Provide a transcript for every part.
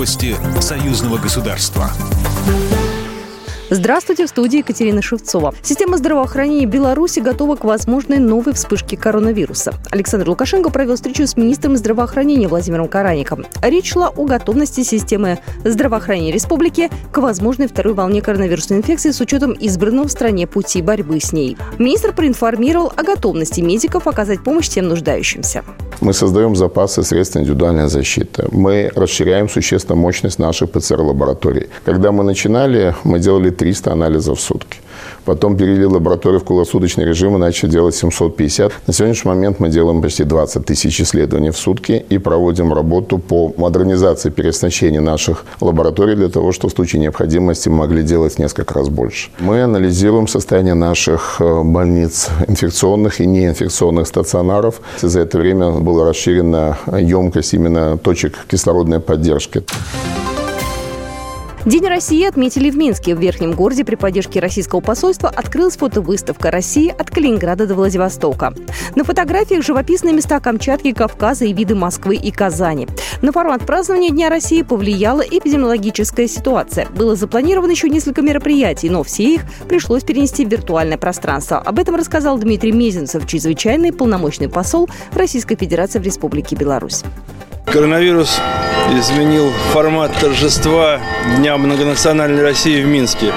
Новости союзного государства. Здравствуйте, в студии Екатерина Шевцова. Система здравоохранения Беларуси готова к возможной новой вспышке коронавируса. Александр Лукашенко провел встречу с министром здравоохранения Владимиром Караником. Речь шла о готовности системы здравоохранения республики к возможной второй волне коронавирусной инфекции с учетом избранного в стране пути борьбы с ней. Министр проинформировал о готовности медиков оказать помощь тем нуждающимся. Мы создаем запасы средств индивидуальной защиты. Мы расширяем существенно мощность наших ПЦР-лабораторий. Когда мы начинали, мы делали 300 анализов в сутки. Потом перевели лабораторию в круглосуточный режим и начали делать 750. На сегодняшний момент мы делаем почти 20 тысяч исследований в сутки и проводим работу по модернизации переоснащения наших лабораторий для того, чтобы в случае необходимости мы могли делать несколько раз больше. Мы анализируем состояние наших э, больниц инфекционных и неинфекционных стационаров. За это время была расширена емкость именно точек кислородной поддержки. День России отметили в Минске. В Верхнем городе при поддержке российского посольства открылась фотовыставка России от Калининграда до Владивостока. На фотографиях живописные места Камчатки, Кавказа и виды Москвы и Казани. На формат празднования Дня России повлияла эпидемиологическая ситуация. Было запланировано еще несколько мероприятий, но все их пришлось перенести в виртуальное пространство. Об этом рассказал Дмитрий Мезенцев, чрезвычайный полномочный посол Российской Федерации в Республике Беларусь. Коронавирус изменил формат торжества Дня многонациональной России в Минске.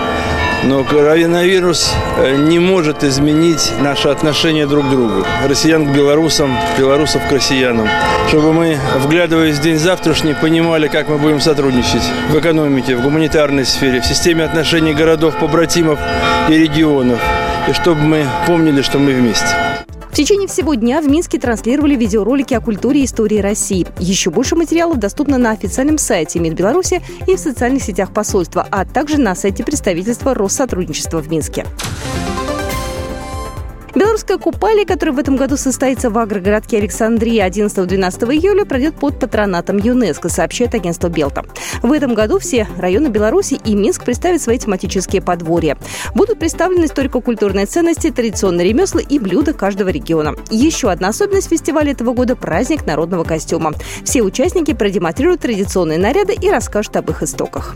Но коронавирус э, не может изменить наше отношение друг к другу. Россиян к белорусам, белорусов к россиянам. Чтобы мы, вглядываясь в день завтрашний, понимали, как мы будем сотрудничать в экономике, в гуманитарной сфере, в системе отношений городов, побратимов и регионов. И чтобы мы помнили, что мы вместе. В течение всего дня в Минске транслировали видеоролики о культуре и истории России. Еще больше материалов доступно на официальном сайте МИД Беларуси и в социальных сетях посольства, а также на сайте представительства Россотрудничества в Минске. Белорусская купали, которая в этом году состоится в агрогородке Александрии 11-12 июля, пройдет под патронатом ЮНЕСКО, сообщает агентство Белта. В этом году все районы Беларуси и Минск представят свои тематические подворья. Будут представлены историко-культурные ценности, традиционные ремесла и блюда каждого региона. Еще одна особенность фестиваля этого года – праздник народного костюма. Все участники продемонстрируют традиционные наряды и расскажут об их истоках.